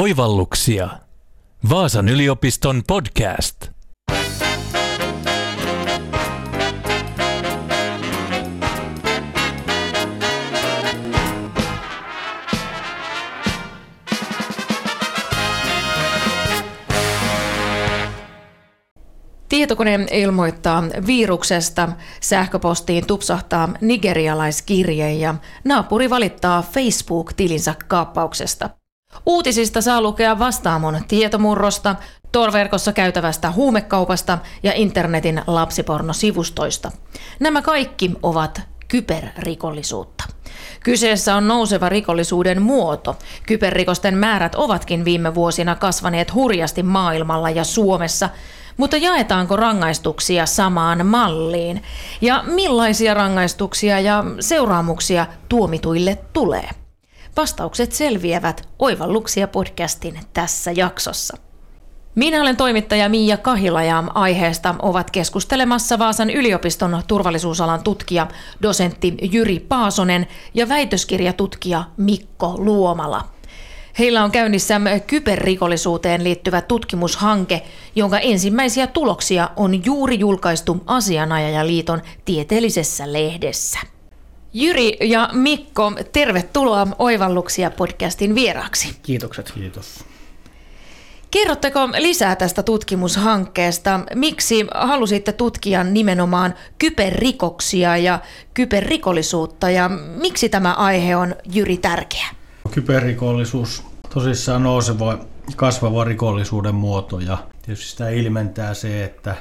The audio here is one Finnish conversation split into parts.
Oivalluksia. Vaasan yliopiston podcast. Tietokone ilmoittaa viruksesta, sähköpostiin tupsahtaa nigerialaiskirje ja naapuri valittaa Facebook-tilinsä kaappauksesta. Uutisista saa lukea vastaamon tietomurrosta, torverkossa käytävästä huumekaupasta ja internetin lapsipornosivustoista. Nämä kaikki ovat kyberrikollisuutta. Kyseessä on nouseva rikollisuuden muoto. Kyberrikosten määrät ovatkin viime vuosina kasvaneet hurjasti maailmalla ja Suomessa, mutta jaetaanko rangaistuksia samaan malliin? Ja millaisia rangaistuksia ja seuraamuksia tuomituille tulee? Vastaukset selviävät Oivalluksia podcastin tässä jaksossa. Minä olen toimittaja Miia Kahila ja aiheesta ovat keskustelemassa Vaasan yliopiston turvallisuusalan tutkija, dosentti Jyri Paasonen ja väitöskirjatutkija Mikko Luomala. Heillä on käynnissä kyberrikollisuuteen liittyvä tutkimushanke, jonka ensimmäisiä tuloksia on juuri julkaistu Asianajajaliiton tieteellisessä lehdessä. Jyri ja Mikko, tervetuloa Oivalluksia podcastin vieraaksi. Kiitokset. Kiitos. Kerrotteko lisää tästä tutkimushankkeesta? Miksi halusitte tutkia nimenomaan kyberrikoksia ja kyberrikollisuutta ja miksi tämä aihe on Jyri tärkeä? Kyberrikollisuus tosissaan nouseva kasvava rikollisuuden muoto ja tietysti sitä ilmentää se, että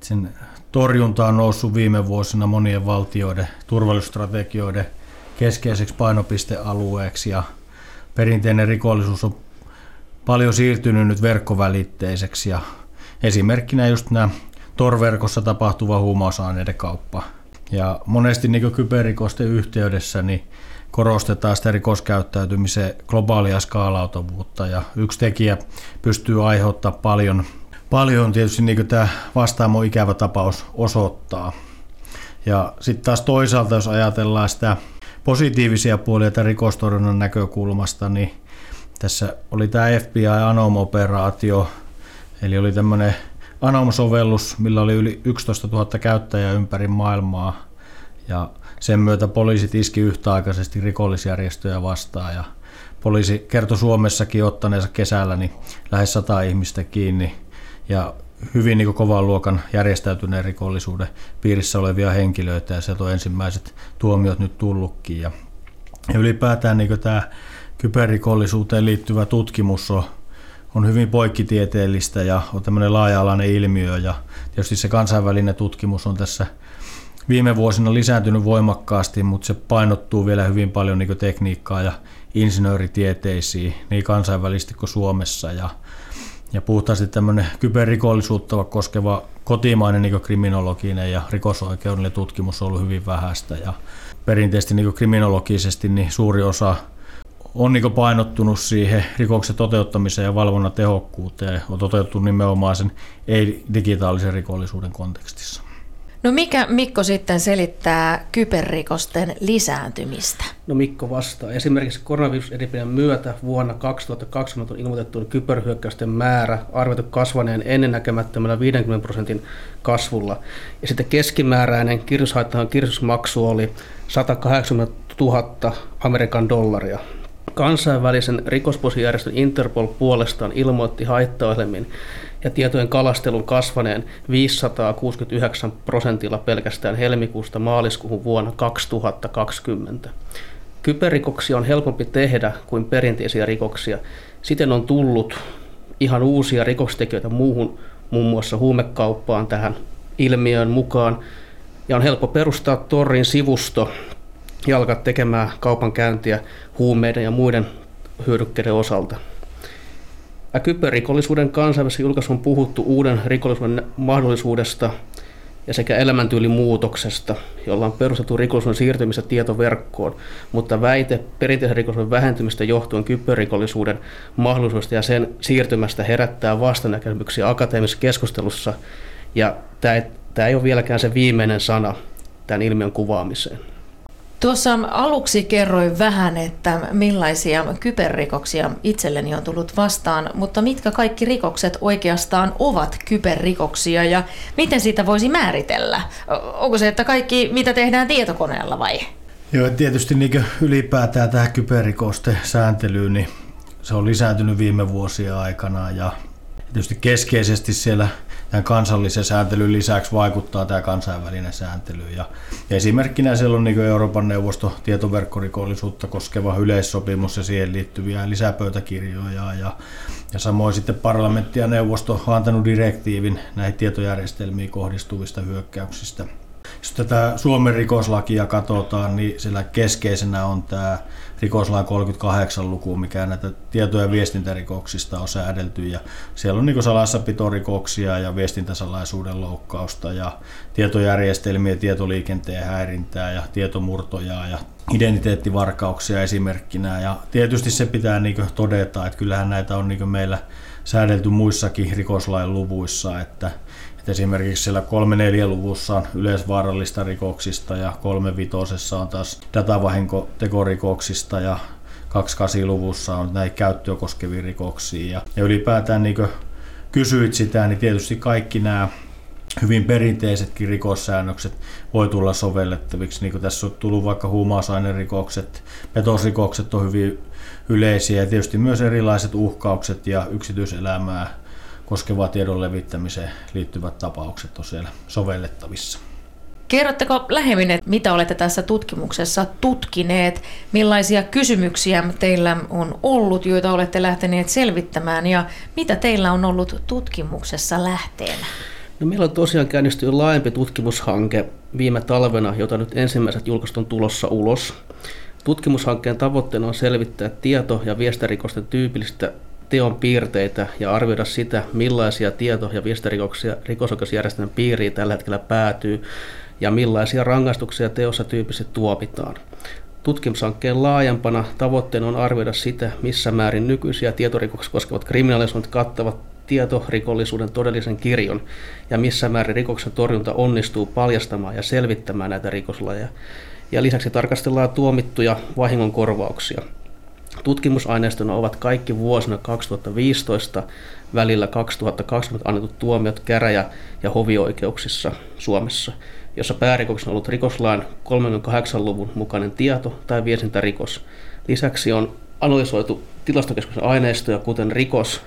sen torjunta on noussut viime vuosina monien valtioiden turvallisuusstrategioiden keskeiseksi painopistealueeksi ja perinteinen rikollisuus on paljon siirtynyt nyt verkkovälitteiseksi ja esimerkkinä just nämä torverkossa tapahtuva huumausaineiden kauppa. Ja monesti niin kyberrikosten yhteydessä niin korostetaan sitä rikoskäyttäytymisen globaalia skaalautuvuutta ja yksi tekijä pystyy aiheuttamaan paljon paljon tietysti niin tämä vastaamo ikävä tapaus osoittaa. Ja sitten taas toisaalta, jos ajatellaan sitä positiivisia puolia tämän rikostorjunnan näkökulmasta, niin tässä oli tämä FBI Anom-operaatio, eli oli tämmöinen Anom-sovellus, millä oli yli 11 000 käyttäjää ympäri maailmaa, ja sen myötä poliisit iski yhtäaikaisesti rikollisjärjestöjä vastaan, ja poliisi kertoi Suomessakin ottaneensa kesällä niin lähes 100 ihmistä kiinni ja hyvin niin kovan luokan järjestäytyneen rikollisuuden piirissä olevia henkilöitä ja sieltä on ensimmäiset tuomiot nyt tullutkin. Ja, ja ylipäätään niin tämä kyberrikollisuuteen liittyvä tutkimus on, on hyvin poikkitieteellistä ja on tämmöinen laaja-alainen ilmiö ja tietysti se kansainvälinen tutkimus on tässä viime vuosina lisääntynyt voimakkaasti, mutta se painottuu vielä hyvin paljon niin tekniikkaa ja insinööritieteisiin niin kansainvälisesti kuin Suomessa ja ja puhtaasti tämmöinen kyberrikollisuutta koskeva kotimainen niin kriminologinen ja rikosoikeudellinen tutkimus on ollut hyvin vähäistä ja perinteisesti niin kriminologisesti niin suuri osa on niin painottunut siihen rikoksen toteuttamiseen ja valvonnan tehokkuuteen on toteutettu nimenomaan sen ei-digitaalisen rikollisuuden kontekstissa. No mikä Mikko sitten selittää kyberrikosten lisääntymistä? No Mikko vastaa. Esimerkiksi koronavirusepidemian myötä vuonna 2020 on ilmoitettu kyberhyökkäysten määrä arvioitu kasvaneen ennennäkemättömällä 50 prosentin kasvulla. Ja sitten keskimääräinen kirjoitushaittahan kirjoitusmaksu oli 180 000 Amerikan dollaria. Kansainvälisen rikosposijärjestön Interpol puolestaan ilmoitti haittaohjelmien ja tietojen kalastelun kasvaneen 569 prosentilla pelkästään helmikuusta maaliskuuhun vuonna 2020. Kyberrikoksia on helpompi tehdä kuin perinteisiä rikoksia. Siten on tullut ihan uusia rikostekijöitä muuhun, muun muassa huumekauppaan tähän ilmiöön mukaan. Ja on helppo perustaa Torrin sivusto ja alkaa tekemään kaupankäyntiä huumeiden ja muiden hyödykkeiden osalta. Kyberrikollisuuden kansainvälisessä julkaisussa on puhuttu uuden rikollisuuden mahdollisuudesta ja sekä elämäntylimuutoksesta, jolla on perustettu rikollisuuden siirtymistä tietoverkkoon, mutta väite perinteisen rikollisuuden vähentymistä johtuen kyberrikollisuuden mahdollisuudesta ja sen siirtymästä herättää vastanäkemyksiä akateemisessa keskustelussa, ja tämä ei, tämä ei ole vieläkään se viimeinen sana tämän ilmiön kuvaamiseen. Tuossa aluksi kerroin vähän, että millaisia kyberrikoksia itselleni on tullut vastaan, mutta mitkä kaikki rikokset oikeastaan ovat kyberrikoksia ja miten siitä voisi määritellä? Onko se, että kaikki mitä tehdään tietokoneella vai? Joo, tietysti niin ylipäätään tähän kyberrikosten sääntelyyn, niin se on lisääntynyt viime vuosien aikana ja tietysti keskeisesti siellä tämän kansallisen sääntelyn lisäksi vaikuttaa tämä kansainvälinen sääntely. Ja, esimerkkinä siellä on niin Euroopan neuvosto tietoverkkorikollisuutta koskeva yleissopimus ja siihen liittyviä lisäpöytäkirjoja. Ja, ja samoin sitten parlamentti ja neuvosto on antanut direktiivin näihin tietojärjestelmiin kohdistuvista hyökkäyksistä. Jos tätä Suomen rikoslakia katsotaan, niin siellä keskeisenä on tämä rikoslain 38 luku, mikä näitä tieto- ja viestintärikoksista on säädelty. Ja siellä on niin salassapitorikoksia ja viestintäsalaisuuden loukkausta ja tietojärjestelmien tietoliikenteen häirintää ja tietomurtoja ja identiteettivarkauksia esimerkkinä. Ja tietysti se pitää niin todeta, että kyllähän näitä on niin meillä säädelty muissakin rikoslain luvuissa, että et esimerkiksi siellä 3-4-luvussa on yleisvaarallista rikoksista ja 3-5 on taas datavahinkotekorikoksista ja 28-luvussa on näitä käyttöä koskevia rikoksia. Ja, ja ylipäätään niin kysyit sitä, niin tietysti kaikki nämä hyvin perinteisetkin rikossäännökset voi tulla sovellettaviksi. Niin kuin tässä on tullut vaikka huumausainerikokset, petosrikokset on hyvin yleisiä ja tietysti myös erilaiset uhkaukset ja yksityiselämää koskevaa tiedon levittämiseen liittyvät tapaukset on siellä sovellettavissa. Kerrotteko lähemmin, että mitä olette tässä tutkimuksessa tutkineet, millaisia kysymyksiä teillä on ollut, joita olette lähteneet selvittämään ja mitä teillä on ollut tutkimuksessa lähteenä? No, meillä on tosiaan käynnistynyt laajempi tutkimushanke viime talvena, jota nyt ensimmäiset julkaistut on tulossa ulos. Tutkimushankkeen tavoitteena on selvittää tieto- ja viestärikosten tyypillistä teon piirteitä ja arvioida sitä, millaisia tieto- ja viestirikoksia rikosoikeusjärjestelmän piiriin tällä hetkellä päätyy ja millaisia rangaistuksia teossa tyypillisesti tuomitaan. Tutkimushankkeen laajempana tavoitteena on arvioida sitä, missä määrin nykyisiä tietorikoksia koskevat kriminalisoinnit kattavat tietorikollisuuden todellisen kirjon ja missä määrin rikoksen torjunta onnistuu paljastamaan ja selvittämään näitä rikoslajeja. Ja lisäksi tarkastellaan tuomittuja vahingonkorvauksia. Tutkimusaineistona ovat kaikki vuosina 2015 välillä 2020 annetut tuomiot käräjä- ja hovioikeuksissa Suomessa, jossa päärikoksena on ollut rikoslain 38-luvun mukainen tieto- tai viesintärikos. Lisäksi on analysoitu tilastokeskuksen aineistoja, kuten rikos-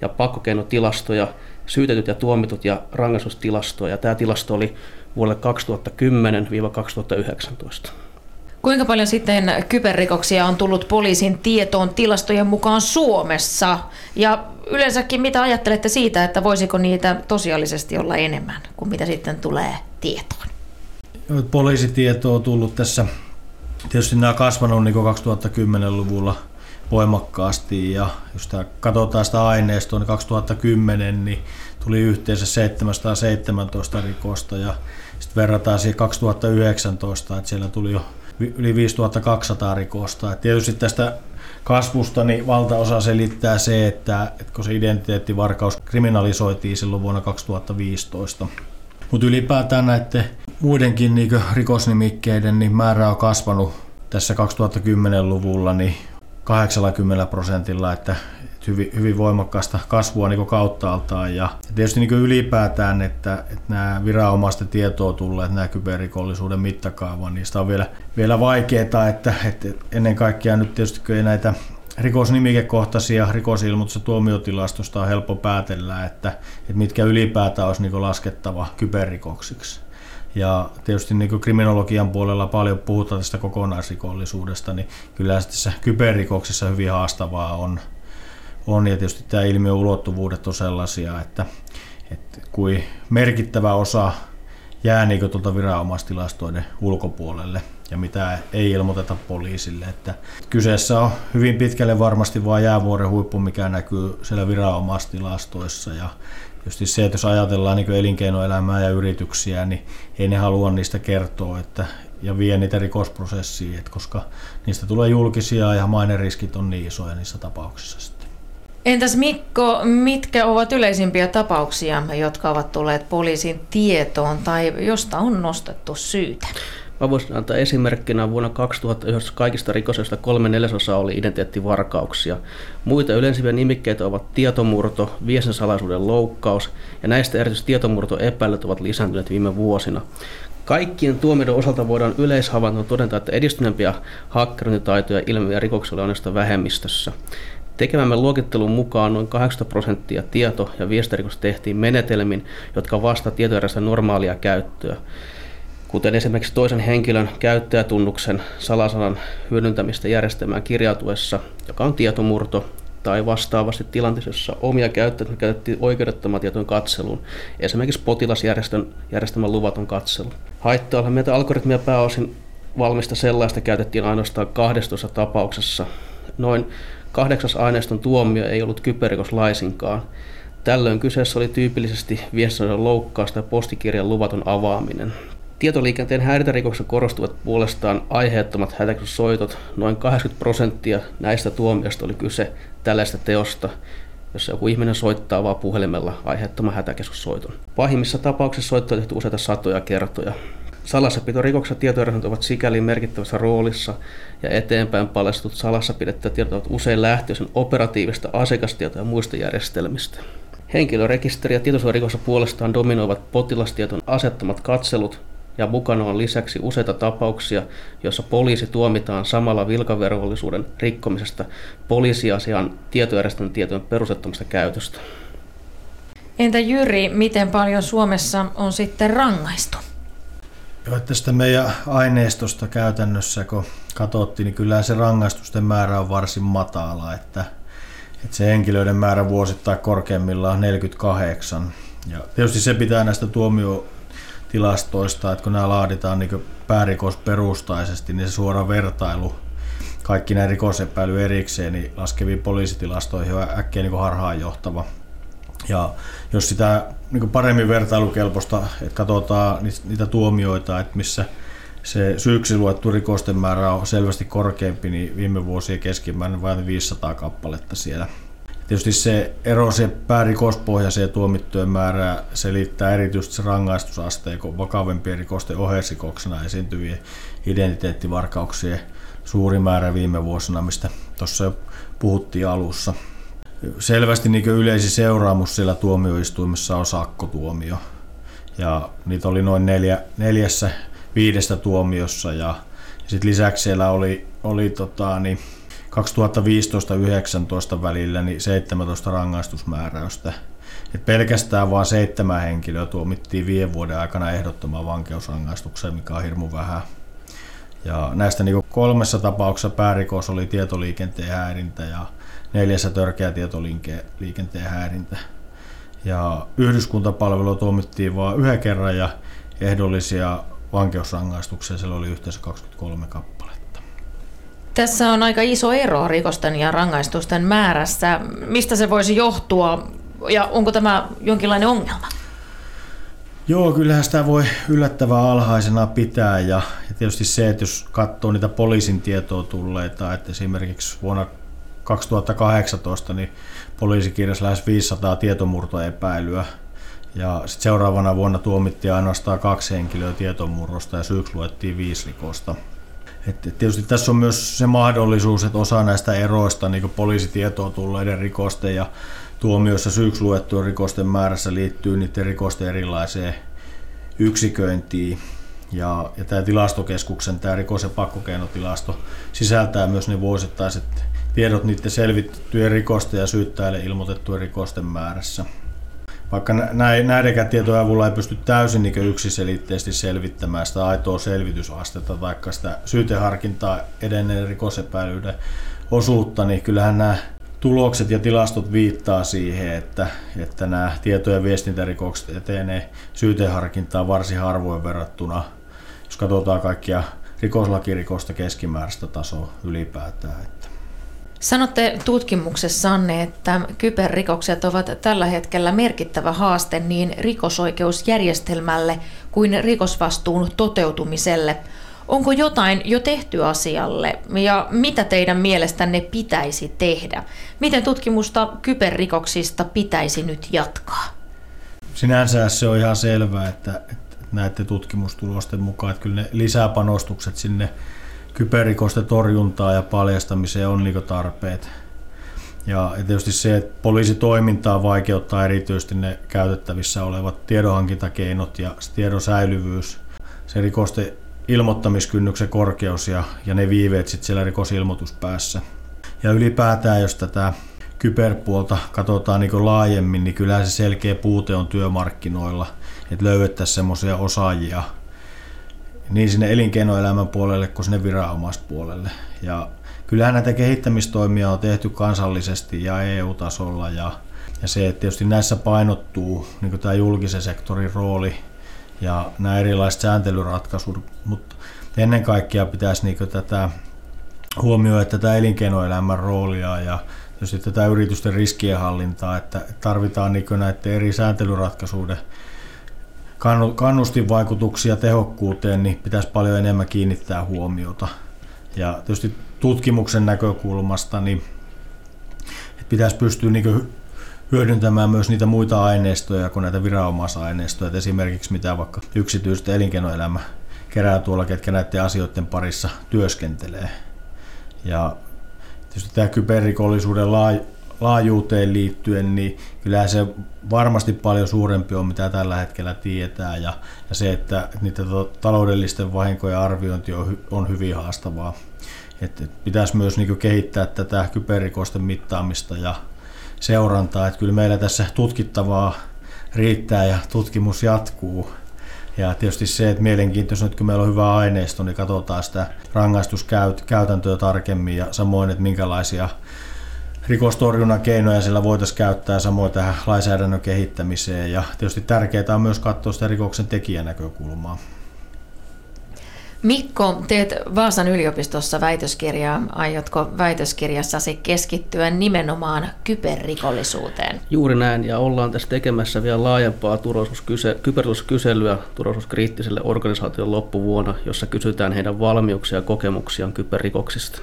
ja pakkokeinotilastoja, syytetyt ja tuomitut ja rangaistustilastoja. Ja tämä tilasto oli vuodelle 2010-2019. Kuinka paljon sitten kyberrikoksia on tullut poliisin tietoon tilastojen mukaan Suomessa? Ja yleensäkin mitä ajattelette siitä, että voisiko niitä tosiaalisesti olla enemmän kuin mitä sitten tulee tietoon? Poliisitieto on tullut tässä, tietysti nämä kasvanut niin 2010-luvulla voimakkaasti ja jos tämä katsotaan sitä aineistoa, niin 2010 niin tuli yhteensä 717 rikosta ja sitten verrataan siihen 2019, että siellä tuli jo yli 5200 rikosta. Et tietysti tästä kasvusta niin valtaosa selittää se, että, että kun se identiteettivarkaus kriminalisoitiin silloin vuonna 2015. Mutta ylipäätään näiden muidenkin niin rikosnimikkeiden niin määrä on kasvanut tässä 2010-luvulla niin 80 prosentilla, että hyvin, hyvin voimakkaasta kasvua niin kauttaaltaan. Ja tietysti niin ylipäätään, että, että nämä viranomaisten tietoa tulleet, nämä kyberrikollisuuden mittakaava, niistä on vielä, vielä vaikeaa, että, että ennen kaikkea nyt tietysti kun näitä rikosnimikekohtaisia rikosilmoitus- ja tuomiotilastosta on helppo päätellä, että, että mitkä ylipäätään olisi niin laskettava kyberrikoksiksi. Ja tietysti niin kriminologian puolella paljon puhutaan tästä kokonaisrikollisuudesta, niin kyllä tässä kyberrikoksissa hyvin haastavaa on, on. Ja tietysti tämä ilmiön ulottuvuudet on sellaisia, että, että kuin merkittävä osa jää niin tuolta viranomaistilastoiden ulkopuolelle ja mitä ei ilmoiteta poliisille. Että kyseessä on hyvin pitkälle varmasti vain jäävuoren huippu, mikä näkyy siellä viranomaistilastoissa ja Just se, että jos ajatellaan niin elinkeinoelämää ja yrityksiä, niin ei ne halua niistä kertoa että, ja vie niitä rikosprosessiin, että koska niistä tulee julkisia ja maineriskit on niin isoja niissä tapauksissa sitten. Entäs Mikko, mitkä ovat yleisimpiä tapauksia, jotka ovat tulleet poliisin tietoon tai josta on nostettu syytä? Mä voisin antaa esimerkkinä vuonna 2009 kaikista rikoksista kolme neljäsosaa oli identiteettivarkauksia. Muita yleisimpiä nimikkeitä ovat tietomurto, viestinsalaisuuden loukkaus ja näistä erityisesti tietomurtoepäilyt ovat lisääntyneet viime vuosina. Kaikkien tuomioiden osalta voidaan yleishavainto todeta, että edistyneempiä hakkerointitaitoja ilmeviä rikoksilla on vähemmistössä. Tekemämme luokittelun mukaan noin 80 prosenttia tieto- ja viestirikosta tehtiin menetelmin, jotka vastaavat tietojärjestelmän normaalia käyttöä, kuten esimerkiksi toisen henkilön käyttäjätunnuksen salasanan hyödyntämistä järjestelmään kirjautuessa, joka on tietomurto, tai vastaavasti tilanteessa, jossa omia käyttäjiä käytettiin oikeudettoman tietojen katseluun, esimerkiksi potilasjärjestelmän luvaton katselu. Haittaa meitä algoritmia pääosin valmista sellaista käytettiin ainoastaan 12 tapauksessa. Noin kahdeksas aineiston tuomio ei ollut kyberrikos laisinkaan. Tällöin kyseessä oli tyypillisesti viestinnän loukkaus tai postikirjan luvaton avaaminen. Tietoliikenteen häirintärikoksessa korostuvat puolestaan aiheettomat hätäkeskussoitot. Noin 80 prosenttia näistä tuomioista oli kyse tällaista teosta, jossa joku ihminen soittaa vaan puhelimella aiheettoman hätäkeskussoiton. Pahimmissa tapauksissa soittoja tehty useita satoja kertoja. Salassapitorikoksessa tietojärjestelmät ovat sikäli merkittävässä roolissa ja eteenpäin paljastut salassapidettä tiedot ovat usein lähtöisin operatiivista asiakastietoa ja muista järjestelmistä. Henkilörekisteri ja tietosuojarikossa puolestaan dominoivat potilastieton asettamat katselut, ja mukana on lisäksi useita tapauksia, joissa poliisi tuomitaan samalla vilkavervollisuuden rikkomisesta poliisiasian tietojärjestelmän tietojen perusettomasta käytöstä. Entä Jyri, miten paljon Suomessa on sitten rangaistu? Joo, tästä meidän aineistosta käytännössä, kun katsottiin, niin kyllä se rangaistusten määrä on varsin matala, että, että se henkilöiden määrä vuosittain korkeimmillaan 48. Ja tietysti se pitää näistä tuomio tilastoista, että kun nämä laaditaan niin päärikosperustaisesti, niin se suora vertailu kaikki nämä rikosepäily erikseen niin laskeviin poliisitilastoihin on äkkiä niin harhaanjohtava. Ja jos sitä niin paremmin vertailukelpoista, että katsotaan niitä tuomioita, että missä se syyksi luettu rikosten määrä on selvästi korkeampi, niin viime vuosien keskimäärin vain 500 kappaletta siellä Tietysti se ero se päärikospohjaiseen tuomittujen määrää selittää erityisesti se rangaistusasteikon vakavempien rikosten ohesikoksena esiintyvien identiteettivarkauksien suuri määrä viime vuosina, mistä tuossa jo puhuttiin alussa. Selvästi niin yleisin seuraamus siellä tuomioistuimessa on sakkotuomio. Ja niitä oli noin neljä, neljässä viidestä tuomiossa ja, ja lisäksi siellä oli, oli tota, niin, 2015-2019 välillä niin 17 rangaistusmääräystä. Et pelkästään vain seitsemän henkilöä tuomittiin viiden vuoden aikana ehdottomaan vankeusrangaistukseen, mikä on hirmu vähän. Ja näistä niin kolmessa tapauksessa päärikos oli tietoliikenteen häirintä ja neljässä törkeä tietoliikenteen häirintä. Ja yhdyskuntapalvelu tuomittiin vain yhden kerran ja ehdollisia vankeusrangaistuksia siellä oli yhteensä 23 kappaletta. Tässä on aika iso ero rikosten ja rangaistusten määrässä. Mistä se voisi johtua ja onko tämä jonkinlainen ongelma? Joo, kyllähän sitä voi yllättävän alhaisena pitää ja, ja tietysti se, että jos katsoo niitä poliisin tietoa tulleita, että esimerkiksi vuonna 2018 niin poliisi kirjasi lähes 500 tietomurtoepäilyä ja sitten seuraavana vuonna tuomittiin ainoastaan kaksi henkilöä tietomurrosta ja syyksi luettiin viisi rikosta. Et tietysti tässä on myös se mahdollisuus, että osa näistä eroista, niin poliisitietoa tulleiden rikosten ja tuomioissa syyksi luettujen rikosten määrässä liittyy niiden rikosten erilaiseen yksiköintiin. Ja, ja tämä tilastokeskuksen tämä rikos- ja pakkokeinotilasto sisältää myös ne vuosittaiset tiedot niiden selvittyjen rikosten ja syyttäjille ilmoitettujen rikosten määrässä vaikka näidenkään tietojen avulla ei pysty täysin niin yksiselitteisesti selvittämään sitä aitoa selvitysastetta tai sitä syyteharkintaa edenneen rikosepäilyyden osuutta, niin kyllähän nämä tulokset ja tilastot viittaa siihen, että, että nämä tieto- ja viestintärikokset etenee syyteharkintaa varsin harvoin verrattuna, jos katsotaan kaikkia rikoslakirikosta keskimääräistä tasoa ylipäätään. Että Sanotte tutkimuksessanne, että kyberrikokset ovat tällä hetkellä merkittävä haaste niin rikosoikeusjärjestelmälle kuin rikosvastuun toteutumiselle. Onko jotain jo tehty asialle ja mitä teidän mielestänne pitäisi tehdä? Miten tutkimusta kyberrikoksista pitäisi nyt jatkaa? Sinänsä se on ihan selvää, että, että näiden tutkimustulosten mukaan, että kyllä ne lisäpanostukset sinne kyberrikosten torjuntaa ja paljastamiseen on niin tarpeet. Ja tietysti se, että poliisitoimintaa vaikeuttaa erityisesti ne käytettävissä olevat tiedonhankintakeinot ja tiedon säilyvyys, se rikosten ilmoittamiskynnyksen korkeus ja, ja ne viiveet sitten siellä rikosilmoituspäässä. Ja ylipäätään, jos tätä kyberpuolta katsotaan niin laajemmin, niin kyllä se selkeä puute on työmarkkinoilla, että löydettäisiin semmoisia osaajia niin sinne elinkeinoelämän puolelle kuin sinne viranomaispuolelle. Ja kyllähän näitä kehittämistoimia on tehty kansallisesti ja EU-tasolla ja, ja se, että tietysti näissä painottuu niin tämä julkisen sektorin rooli ja nämä erilaiset sääntelyratkaisut, mutta ennen kaikkea pitäisi niin tätä huomioida tätä elinkeinoelämän roolia ja tietysti tätä yritysten riskienhallintaa, että tarvitaan niin näiden eri sääntelyratkaisuuden kannustinvaikutuksia tehokkuuteen, niin pitäisi paljon enemmän kiinnittää huomiota. Ja tietysti tutkimuksen näkökulmasta, niin pitäisi pystyä niin hyödyntämään myös niitä muita aineistoja kuin näitä viranomaisaineistoja, että esimerkiksi mitä vaikka yksityistä elinkeinoelämä kerää tuolla, ketkä näiden asioiden parissa työskentelee. Ja tietysti tämä kyberrikollisuuden laajuuteen liittyen, niin kyllä se varmasti paljon suurempi on, mitä tällä hetkellä tietää. Ja, ja se, että niitä taloudellisten vahinkojen arviointi on, on hyvin haastavaa. Että pitäisi myös niin kehittää tätä kyberrikosten mittaamista ja seurantaa. Että kyllä meillä tässä tutkittavaa riittää ja tutkimus jatkuu. Ja tietysti se, että mielenkiintoista, että kun meillä on hyvä aineisto, niin katsotaan sitä rangaistuskäytäntöä tarkemmin ja samoin, että minkälaisia rikostorjunnan keinoja sillä voitaisiin käyttää samoin tähän lainsäädännön kehittämiseen. Ja tietysti tärkeää on myös katsoa sitä rikoksen tekijänäkökulmaa. Mikko, teet Vaasan yliopistossa väitöskirjaa. Aiotko väitöskirjassasi keskittyä nimenomaan kyberrikollisuuteen? Juuri näin, ja ollaan tässä tekemässä vielä laajempaa kyberturvallisuuskyselyä turvallisuuskriittiselle organisaation loppuvuonna, jossa kysytään heidän valmiuksia ja kokemuksiaan kyberrikoksista.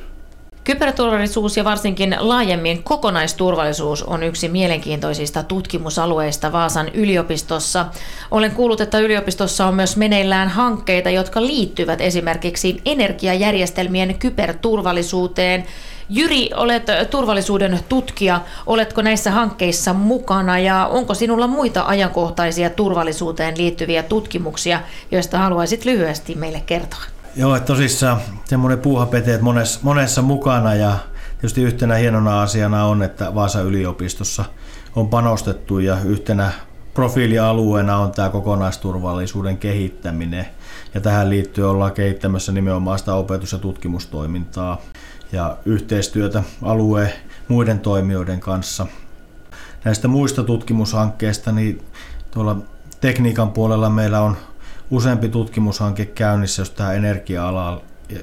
Kyberturvallisuus ja varsinkin laajemmin kokonaisturvallisuus on yksi mielenkiintoisista tutkimusalueista Vaasan yliopistossa. Olen kuullut, että yliopistossa on myös meneillään hankkeita, jotka liittyvät esimerkiksi energiajärjestelmien kyberturvallisuuteen. Jyri, olet turvallisuuden tutkija. Oletko näissä hankkeissa mukana ja onko sinulla muita ajankohtaisia turvallisuuteen liittyviä tutkimuksia, joista haluaisit lyhyesti meille kertoa? Joo, että tosissaan semmoinen puuhapeteet monessa, monessa mukana ja tietysti yhtenä hienona asiana on, että Vaasan yliopistossa on panostettu ja yhtenä profiilialueena on tämä kokonaisturvallisuuden kehittäminen. Ja tähän liittyen ollaan kehittämässä nimenomaan sitä opetus- ja tutkimustoimintaa ja yhteistyötä alueen muiden toimijoiden kanssa. Näistä muista tutkimushankkeista, niin tuolla tekniikan puolella meillä on useampi tutkimushanke käynnissä just tähän energia-alaan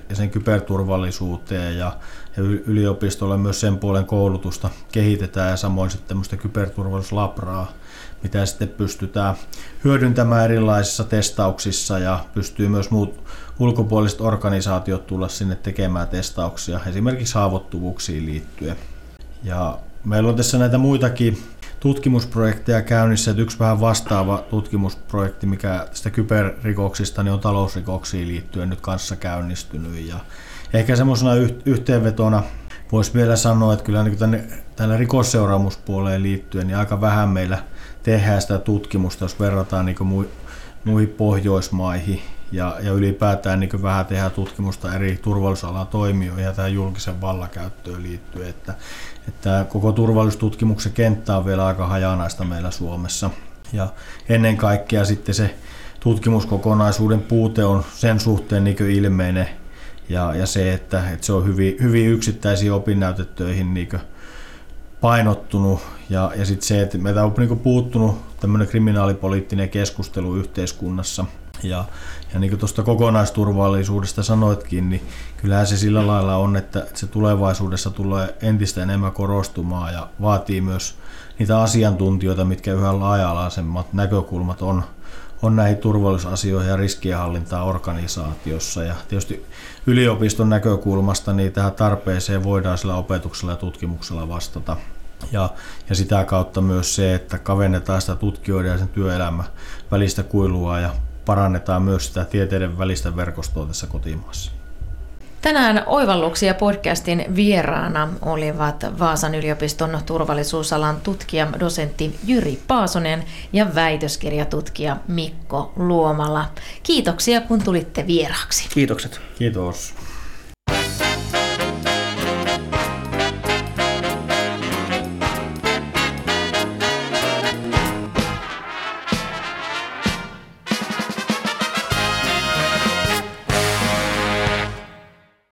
ja sen kyberturvallisuuteen ja, ja yliopistolle myös sen puolen koulutusta kehitetään ja samoin sitten tämmöistä kyberturvallisuuslabraa, mitä sitten pystytään hyödyntämään erilaisissa testauksissa ja pystyy myös muut ulkopuoliset organisaatiot tulla sinne tekemään testauksia esimerkiksi haavoittuvuuksiin liittyen. Ja meillä on tässä näitä muitakin tutkimusprojekteja käynnissä. Että yksi vähän vastaava tutkimusprojekti, mikä tästä kyberrikoksista, niin on talousrikoksiin liittyen nyt kanssa käynnistynyt. Ja ehkä semmoisena yhteenvetona voisi vielä sanoa, että kyllä niin tänne, tällä rikosseuraamuspuoleen liittyen niin aika vähän meillä tehdään sitä tutkimusta, jos verrataan niin muihin Pohjoismaihin ja, ja ylipäätään niin vähän tehdään tutkimusta eri turvallisuusalan toimijoihin ja tähän julkisen vallakäyttöön liittyen, että, että koko turvallisuustutkimuksen kenttä on vielä aika hajanaista meillä Suomessa. Ja ennen kaikkea sitten se tutkimuskokonaisuuden puute on sen suhteen niin ilmeinen. Ja, ja se, että, että se on hyvin, hyvin yksittäisiin opinnäytetöihin niin painottunut. Ja, ja sitten se, että meitä on niin puuttunut tämmöinen kriminaalipoliittinen keskustelu yhteiskunnassa – ja, ja niin kuin tuosta kokonaisturvallisuudesta sanoitkin, niin kyllähän se sillä lailla on, että se tulevaisuudessa tulee entistä enemmän korostumaan ja vaatii myös niitä asiantuntijoita, mitkä yhä laaja-alaisemmat näkökulmat on, on näihin turvallisuusasioihin ja riskienhallintaan organisaatiossa. Ja tietysti yliopiston näkökulmasta niin tähän tarpeeseen voidaan sillä opetuksella ja tutkimuksella vastata. Ja, ja sitä kautta myös se, että kavennetaan sitä tutkijoiden ja sen työelämän välistä kuilua ja parannetaan myös sitä tieteiden välistä verkostoa tässä kotimaassa. Tänään Oivalluksia podcastin vieraana olivat Vaasan yliopiston turvallisuusalan tutkija, dosentti Jyri Paasonen ja väitöskirjatutkija Mikko Luomala. Kiitoksia kun tulitte vieraaksi. Kiitokset. Kiitos.